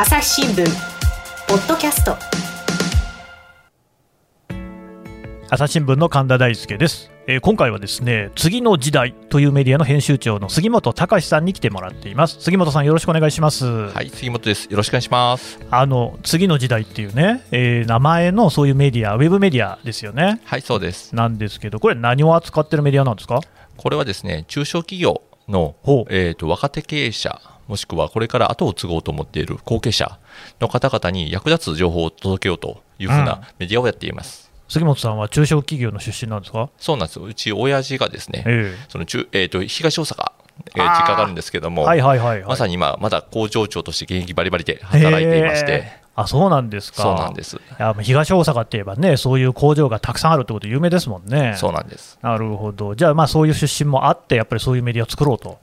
朝日新聞ポッドキャスト朝日新聞の神田大輔です、えー今回はですね次の時代というメディアの編集長の杉本隆さんに来てもらっています杉本さんよろしくお願いします、はい、杉本です。よろしくお願いします。あの次の時代っていうね、えー名前のそういうメディアウェブメディアですよねはい、そうです。なんですけどこれ何を扱ってるメディアなんですか？これはですね、中小企業のえー、と若手経営者、もしくはこれから後を継ごうと思っている後継者の方々に役立つ情報を届けようというふううん。なメディアをやっています。杉本さんは中小企業の出身なんですか？そうなんです。よ。うち親父がですね、えその中、えー、と東大阪、えー実家があるんですけども、えはいはいはい、はい、まさに今、まだ工場長として現役バリバリで働いていまして、あそうなんですか。そうなんです。いや東大阪って言えばねそういう工場がたくさんあるってこと有名ですもんね。そうなんです。なるほど。じゃあまあそういう出身もあってやっぱりそういうメディアを作ろうと。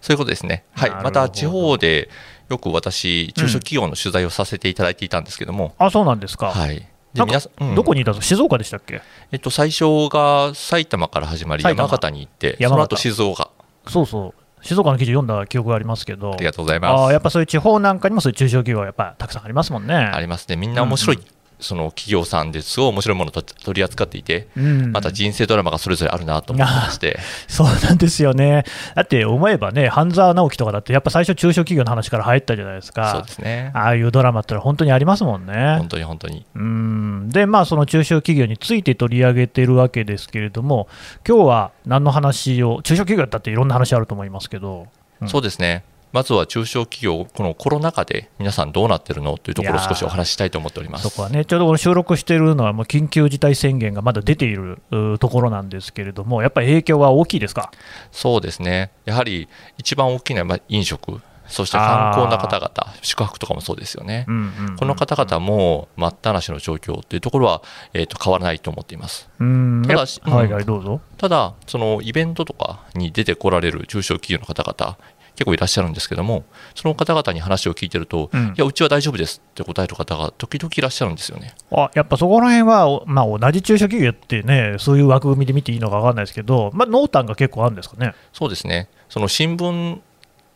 そういうことですね。はい。また地方でよく私、中小企業の取材をさせていただいていたんですけども、あそうなんですか、はい。で皆さん、うん。どこにいたの静岡でしたっけ？えっと、最初が埼玉から始まり、山形に行って、その後静岡。そうそう静岡の記事読んだ記憶がありますけどありがとうございあます。ーやっぱそういう地方なんかにもそういう中小企業がやっぱたくさんありますもんねありますね。みんな面白い、うんその企業さんですごい面白いものをと取り扱っていて、うん。また人生ドラマがそれぞれあるなと思ってまして、そうなんですよね。だって思えばね半沢直樹とかだってやっぱ最初中小企業の話から入ったじゃないですか。そうですね。ああいうドラマってのは本当にありますもんね。本当に本当に。うん。でまあその中小企業について取り上げてるわけですけれども今日は何の話を中小企業だっていろんな話あると思いますけど。うん。そうですね。まずは中小企業、このコロナ禍で皆さんどうなってるのというところを少しお話ししたいと思っております。そこはねちょうどこの収録しているのはもう緊急事態宣言がまだ出ているうところなんですけれどもやっぱり影響は大きいですか？そうですね。やはり一番大きなまあ飲食、そして観光の方々、宿泊とかもそうですよね。うんうんうんこの方々も待ったなしの状況というところは、えー、と変わらないと思っています。うんただはいはいどうぞただ、そのイベントとかに出てこられる中小企業の方々、結構いらっしゃるんですけども、その方々に話を聞いてると、うんいや、うちは大丈夫ですって答える方が時々いらっしゃるんですよね。あやっぱそこら辺は、おまあ、同じ中小企業ってねそういう枠組みで見ていいのか分かんないですけど、まあ、濃淡が結構あるんですかねそうですね。その新聞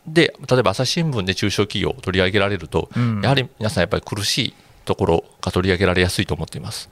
で、例えば朝日新聞で中小企業を取り上げられると、うんやはり皆さんやっぱり苦しいところが取り上げられやすいと思っています。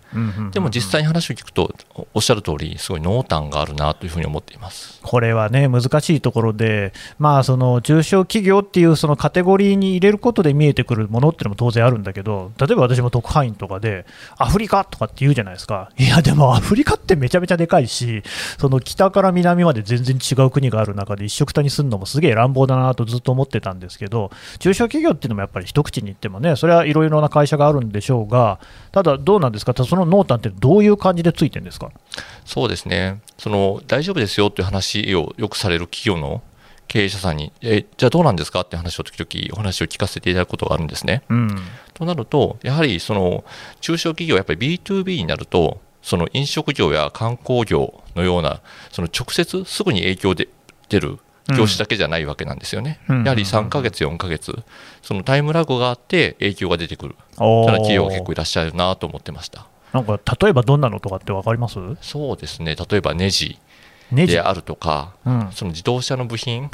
でも実際に話を聞くと、おおっしゃる通り、すごい濃淡があるなというふうに思っています。これはね、難しいところで、まあ、その中小企業っていうそのカテゴリーに入れることで見えてくるものっていうのも当然あるんだけど、例えば私も特派員とかで、アフリカとかって言うじゃないですか、いや、でもアフリカってめちゃめちゃでかいし、その北から南まで全然違う国がある中で、一緒くたにするのもすげえ乱暴だなとずっと思ってたんですけど、中小企業っていうのもやっぱり一口に言ってもね、それはいろいろな会社があるんでしょうが、ただ、どうなんですか、その濃淡ってどういう感じでついてるんですか？そうですね。その大丈夫ですよという話をよくされる企業の経営者さんに、えじゃあどうなんですか？って話を時々お話を聞かせていただくことがあるんですね。うんとなると、やはりその中小企業、やっぱり B2B になると、その飲食業や観光業のような、その直接すぐに影響で出る業種だけじゃないわけなんですよね。うん。やはり3ヶ月、4ヶ月、そのタイムラグがあって影響が出てくる、おー。そんな企業が結構いらっしゃるなと思ってました。なんか例えばどんなのとかって分かります？そうですね、例えばネジであるとか、うん、その自動車の部品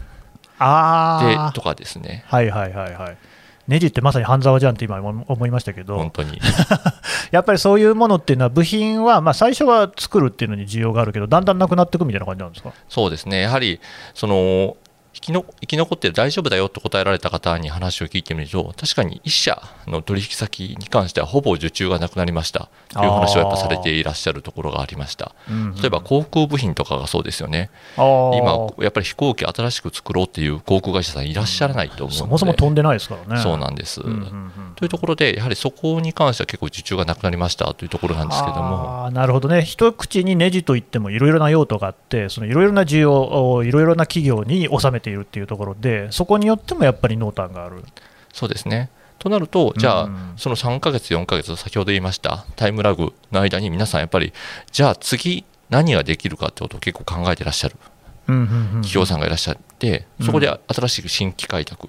あでとかですね、あはいはいはいはいネジってまさに半沢じゃんって今思思いましたけど。本当に。やっぱりそういうものっていうのは部品は、まあ、最初は作るっていうのに需要があるけどだんだんなくなっていくみたいな感じなんですか？そうですね、やはりその生きの生き残って大丈夫だよと答えられた方に話を聞いてみると、確かに一社の取引先に関しては、ほぼ受注がなくなりました。という話をやっぱされていらっしゃるところがありました。例えば航空部品とかがそうですよね、今、やっぱり飛行機新しく作ろうっていう航空会社さんいらっしゃらないと思うので、そもそも飛んでないですからね。そうなんです。うんうんうん。というところで、やはりそこに関しては結構受注がなくなりましたというところなんですけども。なるほどね、一口にネジといってもいろいろな用途があって、そのいろいろな需要をいろいろな企業に収めているっていうところで、そこによってもやっぱり濃淡がある。そうですね。となると、じゃあ、うんその3ヶ月、4ヶ月、先ほど言いましたタイムラグの間に皆さんやっぱり、じゃあ次、何ができるかってことを結構考えてらっしゃる企業さんがいらっしゃって、そこで新しく新規開拓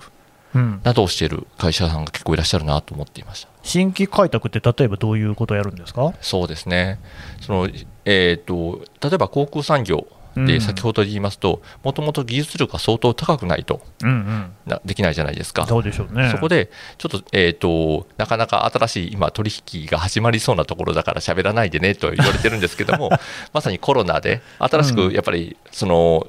うんなどをしている会社さんが結構いらっしゃるなと思っていました。新規開拓って例えばどういうことをやるんですか、そうですね。そのえー、と例えば航空産業で、うん先ほど言いますと、もともと技術力が相当高くないとうんうん、なできないじゃないですか。そうでしょうね。そこで、ちょっと、えっ、と、なかなか新しい今、取引が始まりそうなところだから喋らないでねと言われてるんですけども、まさにコロナで、新しうんくやっぱり、その、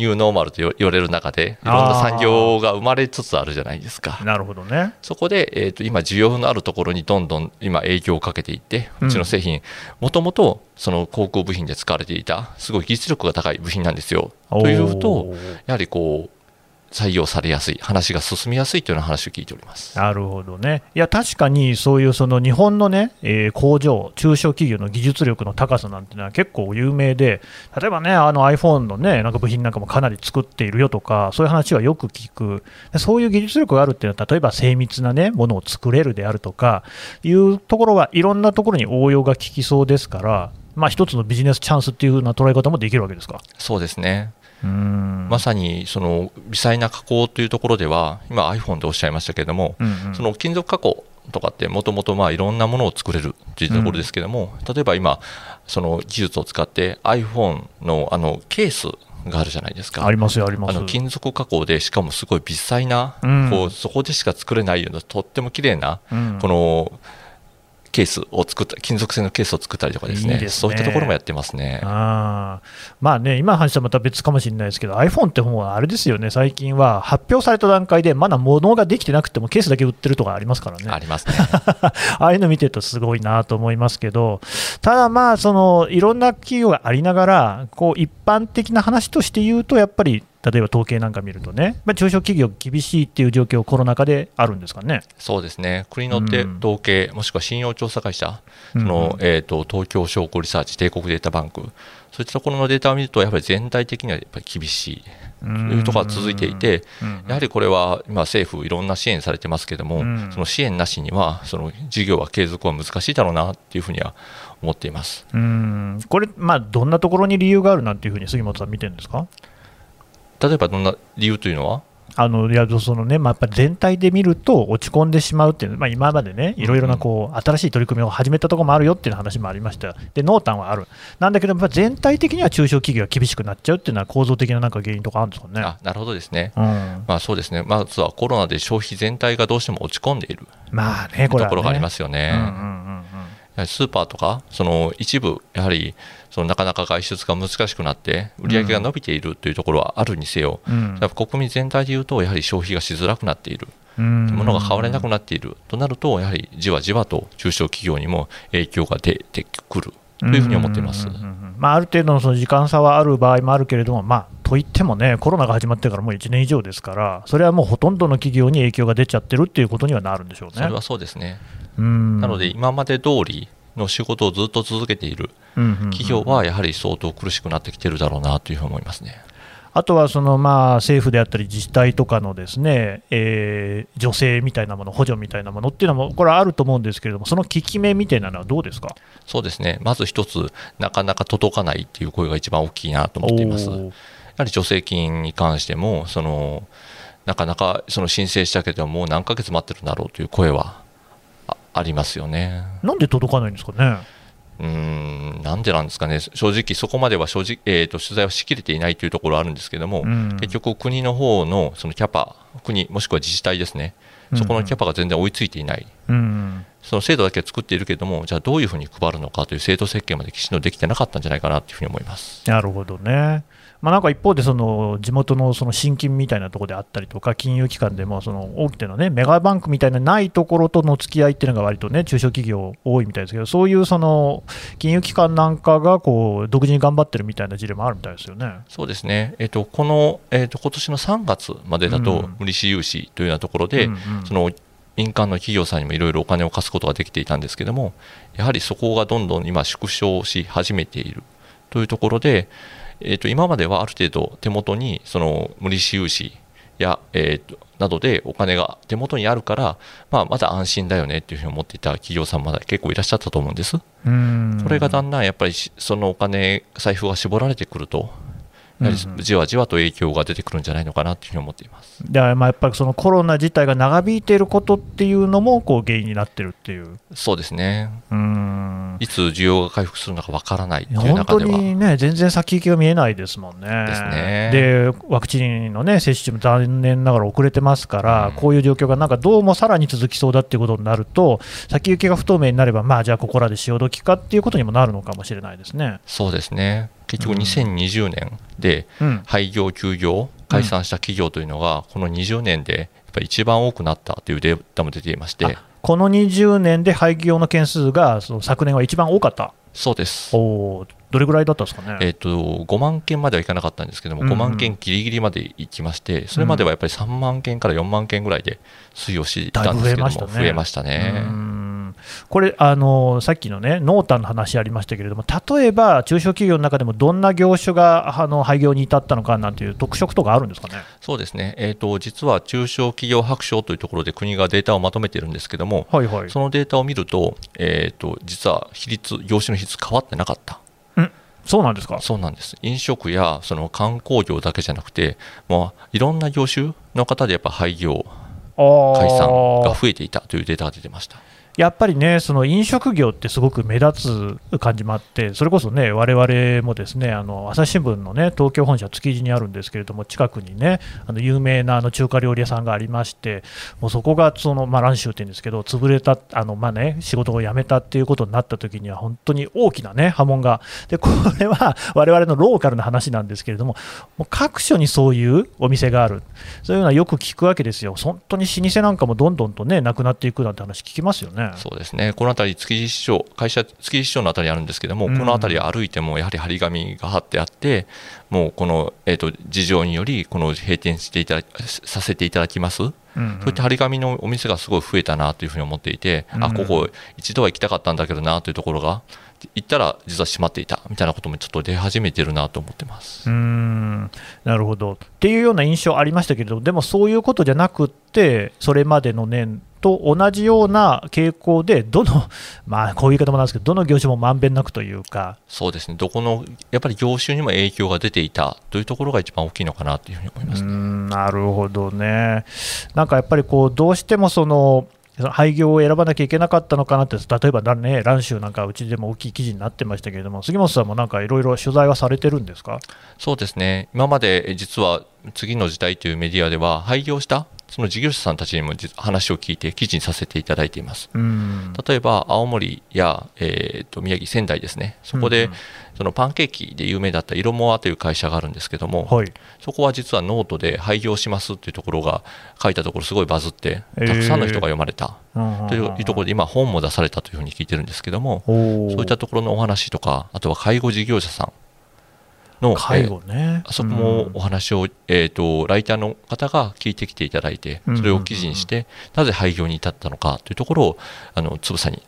ニューノーマルと言われる中で、いろんな産業が生まれつつあるじゃないですか。なるほどね。そこで、えー、と今、需要のあるところにどんどん今、影響をかけていって、うちの製品、もともとその航空部品で使われていた、すごい技術力が高い部品なんですよ。というとやはりこう、採用されやすい、話が進みやすいというような話を聞いております。なるほどね。いや、確かにそういうその日本のね、えー工場、中小企業の技術力の高さなんてのは結構有名で、例えばね、あの iPhone のね、なんか部品なんかもかなり作っているよとか、そういう話はよく聞く。でそういう技術力があるっていうのは、例えば精密なね、ものを作れるであるとか、いうところはいろんなところに応用が効きそうですから、まあ一つのビジネスチャンスっていうような捉え方もできるわけですか？そうですね。まさにその微細な加工というところでは、今 iPhone でおっしゃいましたけれども、うんうん。その金属加工とかってもともとまあいろんなものを作れるというところですけれども、例えば今、その技術を使って iPhone のあのケースがあるじゃないですか。ありますよ、あります。あの金属加工でしかもすごい微細な、うん。こうそこでしか作れないようなとっても綺麗な、うん。このケースを作った金属製のケースを作ったりとかですね。ね。そういったところもやってますね。あー。まあね、今の話とはまた別かもしれないですけど、iPhone ってもうあれですよね、最近は発表された段階で、まだ物ができてなくても、ケースだけ売ってるとかありますからね、ありますね。ああいうの見てるとすごいなと思いますけど、ただまあ、そのいろんな企業がありながら、こう一般的な話として言うと、やっぱり、例えば統計なんか見るとね、まあ、中小企業厳しいっていう状況、コロナ禍であるんですかね。そうですね。国によってうん。統計、もしくは信用調査会社、うん。そのえー、と東京商工リサーチ、帝国データバンク、そういったところのデータを見ると、やっぱり全体的にはやっぱり厳しい。というところが続いていて、うん。やはりこれは今、政府、いろんな支援されてますけれども、うん。その支援なしには、その事業は継続は難しいだろうなっていうふうには思っています。うん。これ、まあ、どんなところに理由があるなんていうふうに杉本さん見てるんですか？例えばどんな理由というのは？あのいやそのねまあ、やっぱり全体で見ると落ち込んでしまうっていう、まあ、今までね、いろいろなこう新しい取り組みを始めたところもあるよっていう話もありました、で濃淡はある、なんだけど、全体的には中小企業が厳しくなっちゃうっていうのは構造的ななんか原因とかあるんですかね。あなるほどですね。うん、まあそうですね。まずはコロナで消費全体がどうしても落ち込んでいるまあね、これは、ね、ところがありますよね。うんうんうんスーパーとか、その一部、やはりそのなかなか外出が難しくなって、売り上げが伸びているというところはあるにせよ、うんやっぱ国民全体でいうと、やはり消費がしづらくなっている、うん物が買われなくなっているとなると、やはりじわじわと中小企業にも影響が出てくるというふうに思っています。まあ、ある程度のその時間差はある場合もあるけれども、まあ、といってもね、コロナが始まってからもう1年以上ですから、それはもうほとんどの企業に影響が出ちゃってるっていうことにはなるんでしょうね。それはそうですね。うんなので、今まで通りの仕事をずっと続けている企業は、やはり相当苦しくなってきてるだろうなというふうに思いますね。あとはそのまあ政府であったり自治体とかのですね、えー助成みたいなもの、補助みたいなものっていうのも、これはあると思うんですけれども、その効き目みたいなのはどうですか？そうですね。まず一つ、なかなか届かないっていう声が一番大きいなと思っています。やはり助成金に関しても、そのなかなかその申請したけども、う何ヶ月待ってるんだろうという声はあありますよね。なんで届かないんですかね？うーん、なんでなんですかね、正直、そこまでは正直、えーと取材をしきれていないというところはあるんですけども、うん結局、国の方のそのキャパ、国、もしくは自治体ですね、そこのキャパが全然追いついていない、うんその制度だけは作っているけれども、じゃあどういうふうに配るのかという制度設計まできちんとできてなかったんじゃないかなというふうに思います。なるほどね。まあ、なんか一方で、その地元のその信金みたいなところであったりとか、金融機関でもその大手の、ね、メガバンクみたいなないところとの付き合いっていうのが割とね、中小企業多いみたいですけど、そういうその金融機関なんかがこう独自に頑張ってるみたいな事例もあるみたいですよね。そうですね、えっとこの、えっと今年の3月までだうとん、無利子融資というようなところで、うんうんその民間の企業さんにもいろいろお金を貸すことができていたんですけども、やはりそこがどんどん今、縮小し始めているというところで、えっと今まではある程度、手元にその無利子融資や、えっとなどでお金が手元にあるから、まあ、まだ安心だよねっていうふうに思っていた企業さんまだ結構いらっしゃったと思うんです。うんこれがだんだんやっぱりしそのお金、財布が絞られてくるとやはりじわじわと影響が出てくるんじゃないのかなというふうに思っています。でまあやっぱりそのコロナ自体が長引いていることっていうのもこう原因になってるっていう。そうですね。うん。いつ需要が回復するのかわからないという本当中では。にね、全然先行きが見えないですもんね。ですね。でワクチンの、ね、接種も残念ながら遅れてますから、うん。こういう状況がなんかどうもさらに続きそうだっていうことになると、先行きが不透明になれば、まあ、じゃあここらで潮時かっていうことにもなるのかもしれないですね。そうですね結局うん。2020年でうん、廃業、休業、解散した企業というのが、この20年でやっぱり一番多くなったというデータも出ていまして。あ、この20年で廃業の件数がその昨年は一番多かった、そうです。おーどれぐらいだったんですかね？えっと5万件まではいかなかったんですけども、うんうん5万件ぎりぎりまで行きまして、それまではやっぱり3万件から4万件ぐらいで推移をしていたんですけども、増えましたね増えましたね。うんこれあの、さっきのね、濃淡の話ありましたけれども、例えば中小企業の中でもどんな業種があの廃業に至ったのかなんていう特色とかあるんですかね？そうですね、えっと実は中小企業白書というところで国がデータをまとめているんですけども、はいはい、そのデータを見ると、えっと実は比率、業種の比率変わってなかった。そうなんですか？そうなんです飲食やその観光業だけじゃなくて、もういろんな業種の方でやっぱ廃業、解散が増えていたというデータが出てました。やっぱりね、その飲食業ってすごく目立つ感じもあって、それこそね、我々もですね、あの朝日新聞のね、東京本社、築地にあるんですけれども、近くにね、あの有名なあの中華料理屋さんがありまして、もうそこがその、まあ、蘭州っていうんですけど、潰れた、あのまあね、仕事を辞めたっていうことになった時には、本当に大きなね、波紋が、でこれは我々のローカルな話なんですけれども、もう各所にそういうお店がある、そういうのはよく聞くわけですよ、本当に老舗なんかもどんどんとね、なくなっていくなんて話聞きますよね。そうですね、この辺り、築地市場、会社、築地市場の辺りにあるんですけども、うん。この辺り歩いても、やはり張り紙が貼ってあって、もうこの、えー、と事情により、この閉店していたださせていただきます、うんうん。そういった張り紙のお店がすごい増えたなというふうに思っていて、うんあここ、一度は行きたかったんだけどなというところが、行ったら実は閉まっていたみたいなこともちょっと出始めてるなと思ってます。うーん。なるほど。っていうような印象ありましたけれどでもそういうことじゃなくってそれまでの年と同じような傾向でどの まあこういう言い方もなんですけどどの業種もまんべんなくというか。そうですね、どこのやっぱり業種にも影響が出ていたというところが一番大きいのかなというふうに思います、うーんなるほどね。なんかやっぱりこうどうしてもその廃業を選ばなきゃいけなかったのかなって、例えばだね、蘭州なんかうちでも大きい記事になってましたけれども、杉本さんもなんかいろいろ取材はされてるんですか？そうですね、今までえ実は次の時代というメディアでは、廃業したその事業者さんたちにも実話を聞いて、記事にさせていただいています。うん。例えば青森や、えー、と宮城、仙台ですね、そこで、そのパンケーキで有名だったイロモアという会社があるんですけども、はい。そこは実はノートで廃業しますというところが書いたところ、すごいバズって、たくさんの人が読まれた。うんというところで、今、本も出されたというふうに聞いてるんですけども、そういったところのお話とか、あとは介護事業者さんの、介護ね、あそこもお話を、えー、とライターの方が聞いてきていただいて、それを記事にして、なぜ廃業に至ったのかというところをあのつぶさに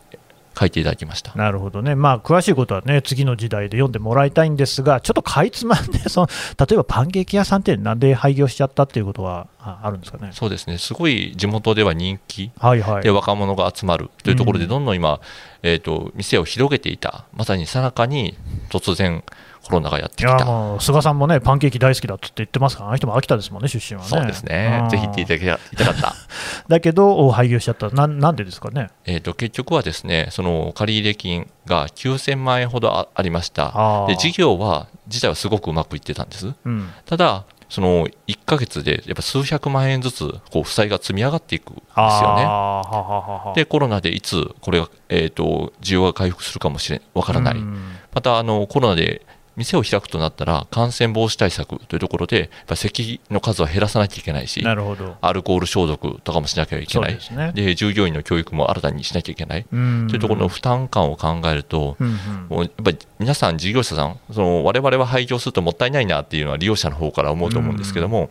書いていただきました。なるほどね、まあ、詳しいことはね、次の時代で読んでもらいたいんですが、ちょっとかいつまんで、その例えばパンケーキ屋さんって、なんで廃業しちゃったっていうことはああるんですかね？そうですね。すごい地元では人気はいはい。で若者が集まるというところで、うん。どんどん今、えー、と店を広げていた、まさにさなかに突然、コロナがやっていやきた。もう菅さんもね、パンケーキ大好きだって言ってますから、あの人も秋田ですもんね、出身はね。そうですね。う、ん。ぜひ行っていただきたかった。だけど、お廃業しちゃった、ななんでですかね？えー、と結局はですねその借入金が9000万円ほどあありました。で事業は自体はすごくうまくいってたんです。うん。ただその1ヶ月でやっぱ数百万円ずつこう負債が積み上がっていくんですよね。でコロナでいつこれが、えー、と需要が回復するかもしれわからない、うん。またあのコロナで店を開くとなったら感染防止対策というところでやっぱ席の数は減らさなきゃいけないし。アルコール消毒とかもしなきゃいけない。ですね。で従業員の教育も新たにしなきゃいけない。うんというところの負担感を考えると、うんうんもうやっぱり皆さん、事業者さん、その我々は廃業するともったいないなっていうのは利用者の方から思うと思うんですけども、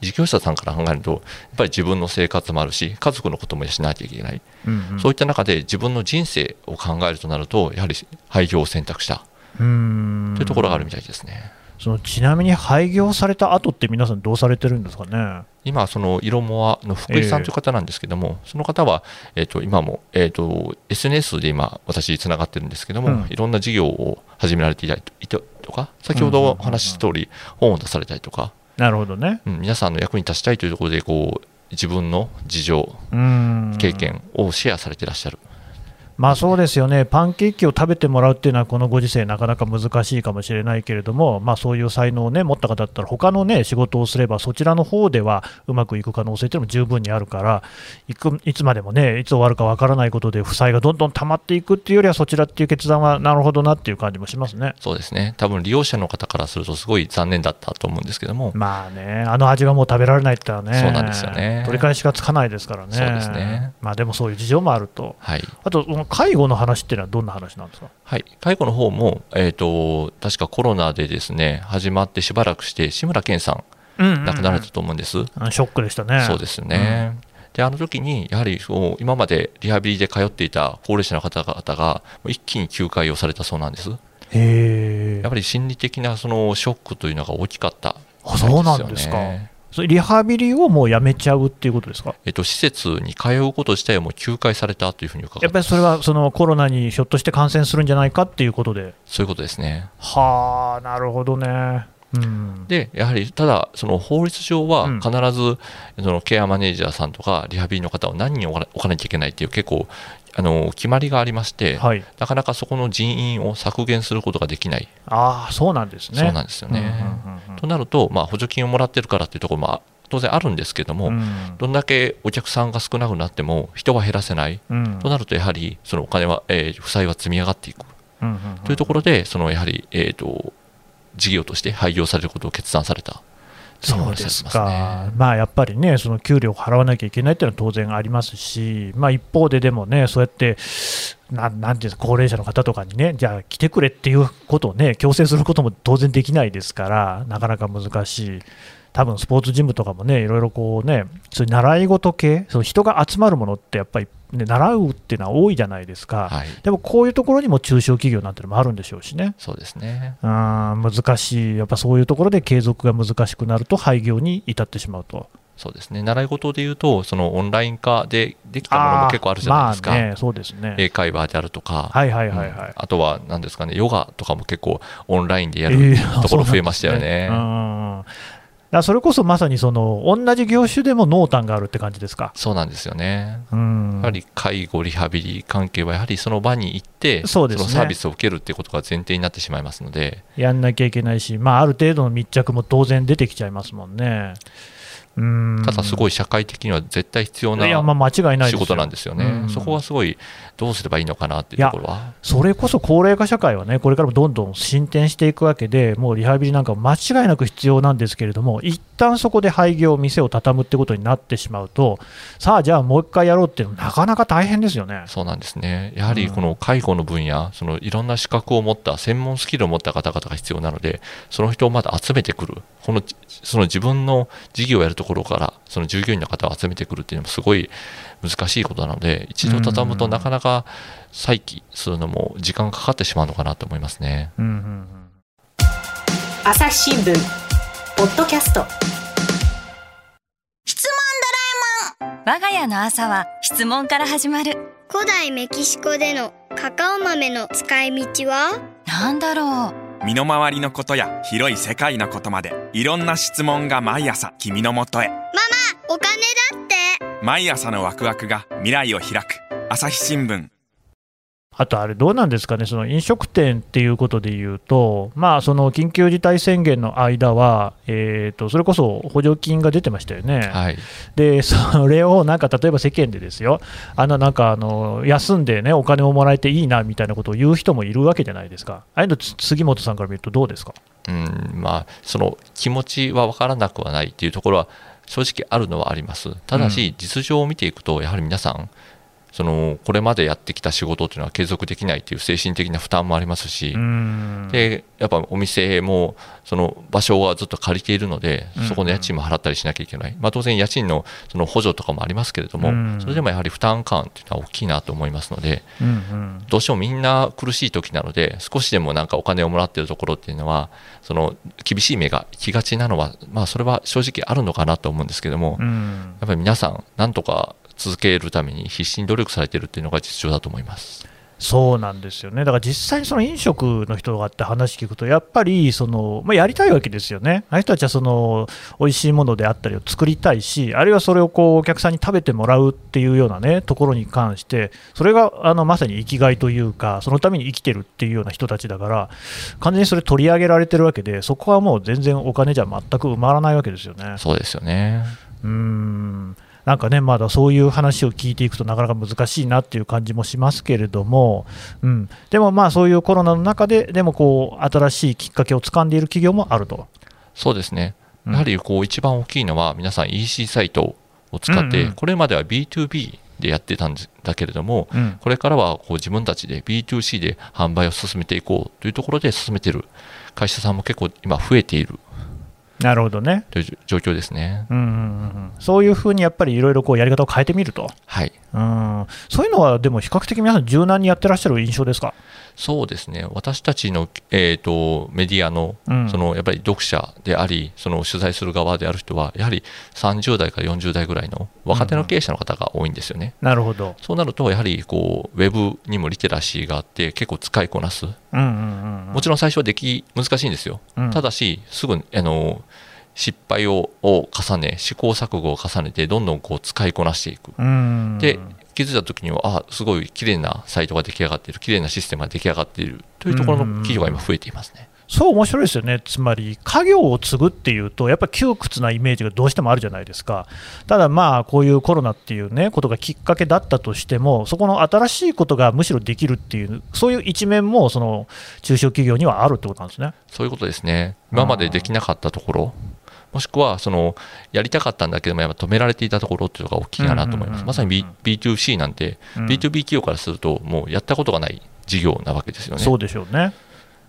事業者さんから考えると、やっぱり自分の生活もあるし、家族のことも養わなきゃいけない、うんうん。そういった中で自分の人生を考えるとなると、やはり廃業を選択したうんというところがあるみたいですね。そのちなみに廃業された後って皆さんどうされてるんですかね？今、その色モアの福井さんという方なんですけども、その方は、えー、と今も、えー、と SNS で今、私、つながってるんですけども、うんいろんな事業を始められていたいてとか先ほどお話しした通り本を出されたりとか、なるほどね。うん、皆さんの役に立ちたいというところでこう自分の事情うん経験をシェアされていらっしゃる、まあそうですよね、パンケーキを食べてもらうっていうのは、このご時世、なかなか難しいかもしれないけれども、まあ、そういう才能を、ね、持った方だったら、他のね、仕事をすれば、そちらの方ではうまくいく可能性っていうのも十分にあるから、いくいつまでもね、いつ終わるかわからないことで、負債がどんどん溜まっていくっていうよりは、そちらっていう決断は、なるほどなっていう感じもしますね。そうですね。多分利用者の方からするとすごい残念だったと思うんですけども、まあね、あの味がもう食べられないって言ったらね、そうなんですよね。取り返しがつかないですからね、そうですね。まあ、でもそういう事情もあると、はい。あと、その介護の話っていうのはどんな話なんですか？はい、介護の方も、えー、と確かコロナでですね始まってしばらくして志村けんさん亡くなられたと思うんです、あショックでしたね。そうですよね、であの時にやはりそう今までリハビリで通っていた高齢者の方々が一気に休会をされたそうなんです。へえやっぱり心理的なそのショックというのが大きかったあそうなんですかそれリハビリをもうやめちゃうっていうことですか？えっと、施設に通うこと自体をもう休会されたというふうに伺ってやっぱりそれはそのコロナにひょっとして感染するんじゃないかっていうことで、そういうことですね。はあ、なるほどね。うん、でやはりただその法律上はうん。必ずそのケアマネージャーさんとかリハビリの方を何人置かなきゃいけないっていう結構あの決まりがありまして、はい、なかなかそこの人員を削減することができない、ああ、そうなんですね。そうなんですよね。うんうんうんとなると、まあ、補助金をもらってるからっていうところもあ当然あるんですけども、うん。どんだけお客さんが少なくなっても人は減らせない、うん。となるとやはりそのお金は、えー負債は積み上がっていく。うんうんうん。というところで、そのやはり、えー、と事業として廃業されることを決断されたそうですか、まあやっぱりね、その給料を払わなきゃいけないっていうのは当然ありますし、まあ、一方ででもね、そうやって、ななんていうか、高齢者の方とかにね、じゃあ来てくれっていうことをね、強制することも当然できないですから、なかなか難しい。多分スポーツジムとかもね、いろいろこうね、そういう習い事系、その人が集まるものってやっぱり、ね、習うっていうのは多いじゃないですか、はい、でもこういうところにも中小企業なんてのもあるんでしょうしね。そうですね。うん難しい、やっぱそういうところで継続が難しくなると、廃業に至ってしまうと。そうですね習い事でいうと、そのオンライン化でできたものも結構あるじゃないですか、まあね、そうですね。英会話であるとか、はいはいはいはい。うんあとは何ですかね、ヨガとかも結構オンラインでやえるーところ増えましたよね。うんだそれこそまさにその同じ業種でも濃淡があるって感じですか？そうなんですよね。うんやはり介護、リハビリ関係はやはりその場に行って、そうですねのサービスを受けるっていうことが前提になってしまいますので、やんなきゃいけないし、まあ、ある程度の密着も当然出てきちゃいますもんね。うんただすごい社会的には絶対必要な仕事なんですよね。うんそこはすごいどうすればいいのかなっていうところは。それこそ高齢化社会はね、これからもどんどん進展していくわけで、もうリハビリなんか間違いなく必要なんですけれども、一旦そこで廃業、店を畳むってことになってしまうと、さあ、じゃあもう一回やろうっていうのはなかなか大変ですよね。そうなんですね。やはりこの介護の分野、そのいろんな資格を持った、専門スキルを持った方々が必要なので、その人をまだ集めてくる、このその自分の事業をやるところから、その従業員の方を集めてくるっていうのもすごい難しいことなので、一度畳むとなかなか再起するのも時間かかってしまうのかなと思いますね。うんうんうん。朝日新聞ポッドキャスト。我が家の朝は質問から始まる。古代メキシコでのカカオ豆の使い道は？なんだろう身の回りのことや広い世界のことまでいろんな質問が毎朝君のもとへ。お金だって。毎朝のワクワクが未来を開く。朝日新聞あとあれ、どうなんですかね、その飲食店っていうことでいうと、まあ、その緊急事態宣言の間は、えー、とそれこそ補助金が出てましたよね。はい。で、それをなんか例えば世間でですよ、あのなんかあの休んでね、お金をもらえていいなみたいなことを言う人もいるわけじゃないですか。ああいうの、つ杉本さんから見るとどうですか？うん、まあ、その気持ちは分からなくはないっていうところは正直あるのはあります。ただし、実情を見ていくと、やはり皆さん、そのこれまでやってきた仕事っていうのは継続できないっていう精神的な負担もありますし、うん。でやっぱお店もその場所はずっと借りているのでうん、そこの家賃も払ったりしなきゃいけない、まあ、当然、家賃のその補助とかもありますけれども、うん。それでもやはり負担感っていうのは大きいなと思いますので、どうしてもみんな苦しい時なので、少しでもなんかお金をもらっているところっていうのは、その厳しい目が行きがちなのは、まあ、それは正直あるのかなと思うんですけども、やうん。っぱり皆さん、なんとか続けるために必死に努力されているっていうのが実情だと思います。そうなんですよね、だから実際にその飲食の人がって話聞くと、やっぱりその、まあ、やりたいわけですよね、あの人たちはその美味しいものであったりを作りたいし、あるいはそれをこうお客さんに食べてもらうっていうような、ね、ところに関して、それがあのまさに生きがいというか、そのために生きてるっていうような人たちだから、完全にそれ取り上げられてるわけで、そこはもう全然お金じゃ全く埋まらないわけですよね。そうですよね。うーんなんかね、まだそういう話を聞いていくとなかなか難しいなっていう感じもしますけれども、うん、でもまあそういうコロナの中で、でもこう新しいきっかけをつかんでいる企業もあると。そうですね。うんやはりこう一番大きいのは皆さん EC サイトを使って、これまでは B2B でやってたんだけれども、うんこれからはこう自分たちで B2C で販売を進めていこうというところで進めている会社さんも結構今増えているなるほどね。という状況ですね。うんうんうんうん、そういうふうにやっぱりいろいろこうやり方を変えてみると、はい。うん、そういうのはでも比較的皆さん柔軟にやってらっしゃる印象ですか？そうですね。私たちの、えー、とメディアのうんそのやっぱり読者であり、その取材する側である人は、やはり30代から40代ぐらいの若手の経営者の方が多いんですよね。なるほど。そうなると、やはりこうウェブにもリテラシーがあって、結構使いこなす、うんうんうんうん、もちろん最初はでき難しいんですよ、うんただし、すぐあの失敗をを重ね、試行錯誤を重ねて、どんどんこう使いこなしていく。うんで気づいた時には、あすごい綺麗なサイトが出来上がっている、綺麗なシステムが出来上がっているというところの企業が今、増えていますね。そう面白いですよね、つまり家業を継ぐっていうと、やっぱり窮屈なイメージがどうしてもあるじゃないですか、ただ、まあこういうコロナっていうねことがきっかけだったとしても、そこの新しいことがむしろできるっていう、そういう一面もその中小企業にはあるってことなんですね。そういうことですね。今までできなかったところ、もしくはそのやりたかったんだけども、やっぱ止められていたところっていうのが大きいかなと思います。まさに B- B2C なんて、うん B2B 企業からすると、もうやったことがない事業なわけですよね。そうでしょうね。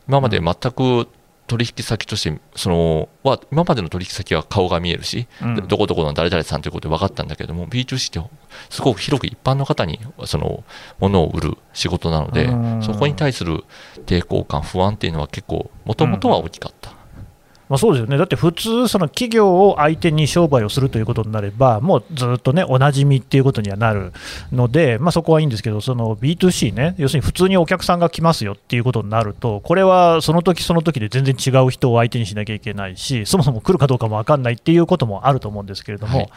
今まで全く取引先として、そのは今までの取引先は顔が見えるし、うんどこどこの誰々さんということで分かったんだけども、B2C ってすごく広く一般の方にその物を売る仕事なのでうん、そこに対する抵抗感、不安っていうのは結構、もともとは大きかった。まあ、そうですよね、だって普通、その企業を相手に商売をするということになれば、もうずっとね、おなじみっていうことにはなるので、まあ、そこはいいんですけど、その B2C ね、要するに普通にお客さんが来ますよっていうことになると、これはその時その時で全然違う人を相手にしなきゃいけないし、そもそも来るかどうかも分かんないっていうこともあると思うんですけれども、はい。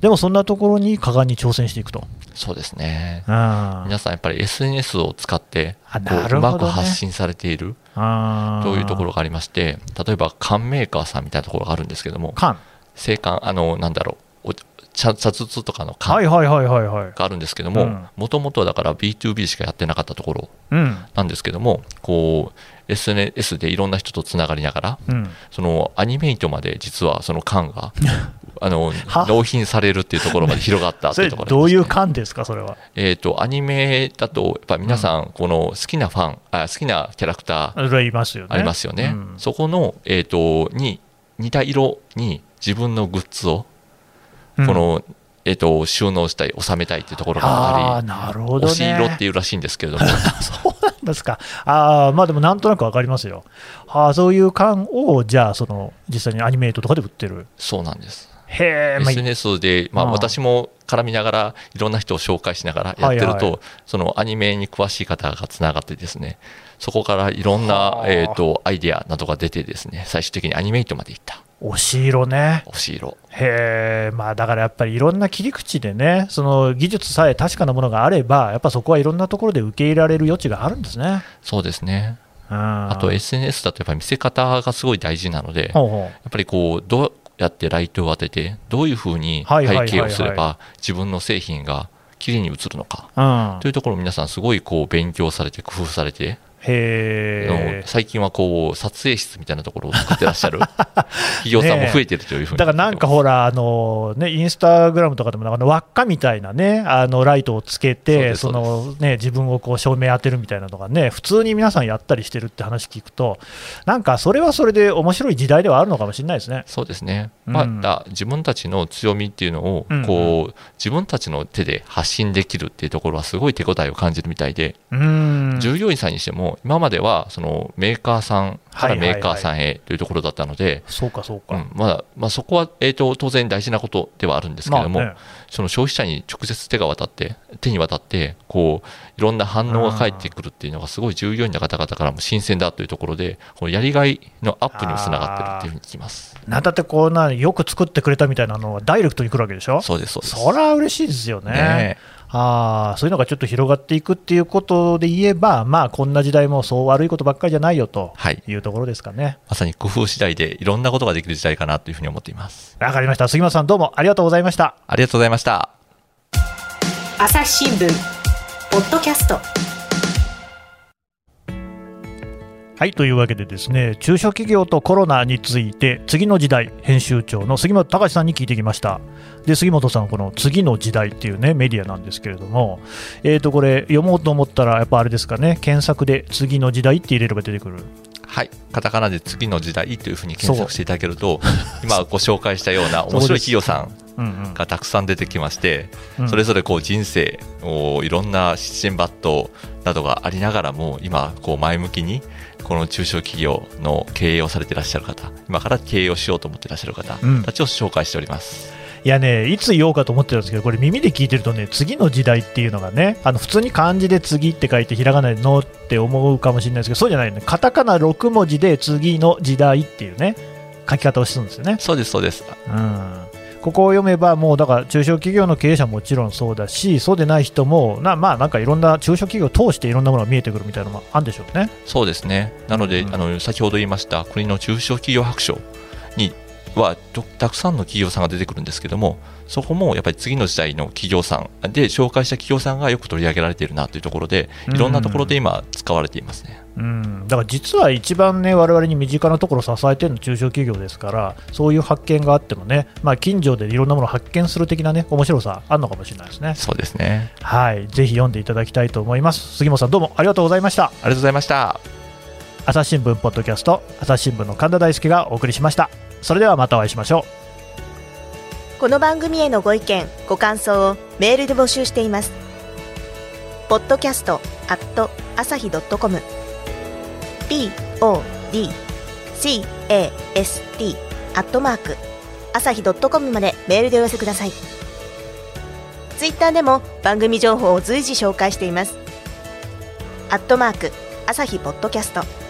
でもそんなところに果敢に挑戦していくと。そうですね。あ皆さんやっぱり SNS を使ってあこううまく発信されている。あというところがありまして例えば缶メーカーさんみたいなところがあるんですけども缶。製缶あのなんだろうお茶茶筒とかのは缶いはいはいはいはい。があるんですけどもうん。もともとはだから B2B しかやってなかったところうん。なんですけどもこう SNS でいろんな人とつながりながらうん、そのアニメイトまで実はその缶が あのは？納品されるっていうところまで広がったっていうところね。どういう缶ですか、それは。えー、とアニメだと、やっぱ皆さん、この好きなファン、あ好きなキャラクターそれはいますよね。ありますよね、うん。そこの、えー、とに似た色に自分のグッズを、うん。このえー、と収納したい、収めたいっていうところがああ、あり、なるほどね。押し色っていうらしいんですけれども、そうなんですか。ああ、まあでもなんとなくわかりますよ。ああ、そういう缶を、じゃあ、その、実際にアニメートとかで売ってる。そうなんです。へえ、まあ、SNS で、まあ、私も絡みながら、いろんな人を紹介しながらやってると、はいはいそのアニメに詳しい方がつながってですね、そこからいろんなは、あえー、とアイデアなどが出てですね、最終的にアニメイトまでいった。押し色ね。押し色。へえ、まあだからやっぱりいろんな切り口でね、その技術さえ確かなものがあれば、やっぱそこはいろんなところで受け入れられる余地があるんですね。そうですね。ああと SNS だとやっぱり見せ方がすごい大事なので、やほうほっぱりこう、どうやってライトを当てて、どういうふうに背景をすれば自分の製品が綺麗に映るのか。というところを皆さんすごいこう勉強されて工夫されて、へ。最近はこう撮影室みたいなところを作ってらっしゃる。企業さんも増えてるというふうにだからなんかほら、あのね、インスタグラムとかでも、あの輪っかみたいなね、あのライトをつけて、そのね、自分をこう照明当てるみたいなのがね、普通に皆さんやったりしてるって話聞くと、なんかそれはそれで面白い時代ではあるのかもしれないですね。そうですね、うん。まあだ自分たちの強みっていうのをうん。こう、自分たちの手で発信できるっていうところはすごい手応えを感じるみたいで、うーん。従業員さんにしてもも、今まではそのメーカーさんからメーカーさんへというところだったので、そうかそうか、うんまだまあ、そこは、えー、と当然大事なことではあるんですけれども、まあねその消費者に直接手が渡って、手に渡って、こういろんな反応が返ってくるっていうのが、すごい従業員の方々からも新鮮だというところで、このやりがいのアップにもつながってるっていうふうに聞きます。なんだってこうなよく作ってくれたみたいなのはダイレクトに来るわけでしょ？そうです、そうです。そりゃ嬉しいですよね。ねあーそういうのがちょっと広がっていくっていうことで言えば、まあ、こんな時代もそう悪いことばっかりじゃないよとはいいうところですかね。まさに工夫次第でいろんなことができる時代かなというふうに思っています。わかりました。杉本さん、どうもありがとうございました。ありがとうございました。朝日新聞ポッドキャストはいというわけでですね中小企業とコロナについて次の時代編集長の杉本隆さんに聞いてきました。で杉本さんこの次の時代っていうねメディアなんですけれどもえーとこれ読もうと思ったらやっぱあれですかね検索で次の時代って入れれば出てくる。はい、カタカナで次の時代というふうに検索していただけると、今ご紹介したような面白い企業さんがたくさん出てきまして、うん。それぞれこう人生をいろんな七珍抜刀などがありながらも今こう前向きにこの中小企業の経営をされていらっしゃる方今から経営をしようと思っていらっしゃる方うん。たちを紹介しております、いやね、いつ言おうかと思ってたんですけど、これ耳で聞いてるとね、次の時代っていうのがね、あの普通に漢字で次って書いて、ひらがなでのって思うかもしれないですけど、そうじゃないよね、カタカナ6文字で次の時代っていうね、書き方をするんですよね。そうですそうです。うんここを読めば、もうだから中小企業の経営者ももちろんそうだし、そうでない人も、なまあなんかいろんな中小企業を通していろんなものが見えてくるみたいなのもあるんでしょうね。そうですねなので、うんあの先ほど言いました国の中小企業白書にはとたくさんの企業さんが出てくるんですけどもそこもやっぱり次の時代の企業さんで紹介した企業さんがよく取り上げられているなというところでいろんなところで今使われていますね。うん、だから実は一番ね、我々に身近なところを支えてるのは中小企業ですから、そういう発見があってもね、まあ、近所でいろんなものを発見する的なね、面白さあるのかもしれないですね。そうですね。はい、ぜひ読んでいただきたいと思います。杉本さん、どうもありがとうございました。ありがとうございました。朝日新聞ポッドキャスト、朝日新聞の神田大輔がお送りしました。それではまたお会いしましょう。この番組へのご意見ご感想をメールで募集しています。ポッドキャストアット朝日ドットコム。podcast アットマーク朝日ドットコムまでメールでお寄せください。ツイッターでも番組情報を随時紹介しています。アットマーク朝日ポッドキャスト。